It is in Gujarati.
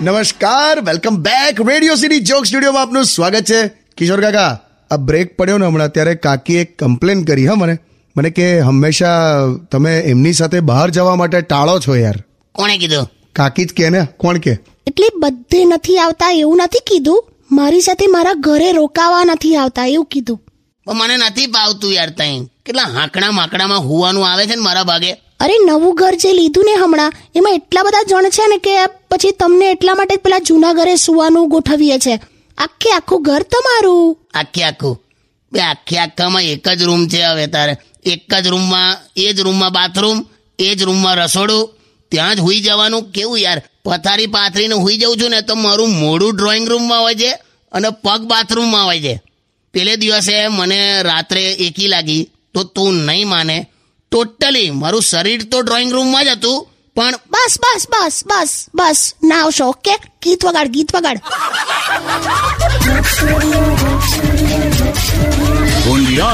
નમસ્કાર welcome back radio city joke સ્ટુડિયોમાં આપનું સ્વાગત છે. કિશોર કાકા આ બ્રેક પડ્યો ને હમણાં ત્યારે કાકીએ કમ્પ્લેન કરી હા મને. મને કે હંમેશા તમે એમની સાથે બહાર જવા માટે ટાળો છો યાર. કોણે કીધું? કાકી જ કે ને કોણ કે? એટલે બધે નથી આવતા એવું નથી કીધું? મારી સાથે મારા ઘરે રોકાવા નથી આવતા એવું કીધું. મને નથી પાવતું યાર તઈ. કેટલા હાંકડા માકડામાં હોવાનું આવે છે ને મારા ભાગે? અરે, નવું ઘર જે લીધું ને હમણાં, એમાં એટલા બધા જણ છે ને કે પછી તમને એટલા માટે પેલા જૂના ઘરે સુવાનું ગોઠવીએ છે. આખે આખું ઘર તમારું. આખે આખું. બે આખે આખામાં એક જ રૂમ છે હવે તારે. એક જ રૂમમાં, એ જ રૂમમાં બાથરૂમ, એ જ રૂમમાં રસોડું. ત્યાં જ હુઈ જવાનું. કેવું યાર? પથારી પાથરીને હુઈ જઉં છું ને તો મારું મોડું ડ્રોઈંગ રૂમમાં હોય છે અને પગ બાથરૂમમાં હોય છે. પેલે દિવસે મને રાત્રે એકી લાગી તો તું નહીં માને. ટોટલી મારું શરીર તો ડ્રોઈંગ રૂમમાં જ હતું પણ બસ બસ બસ બસ બસ. ના આવશો ઓકે? ગીત વગાડ ગીત વગાડ. Radio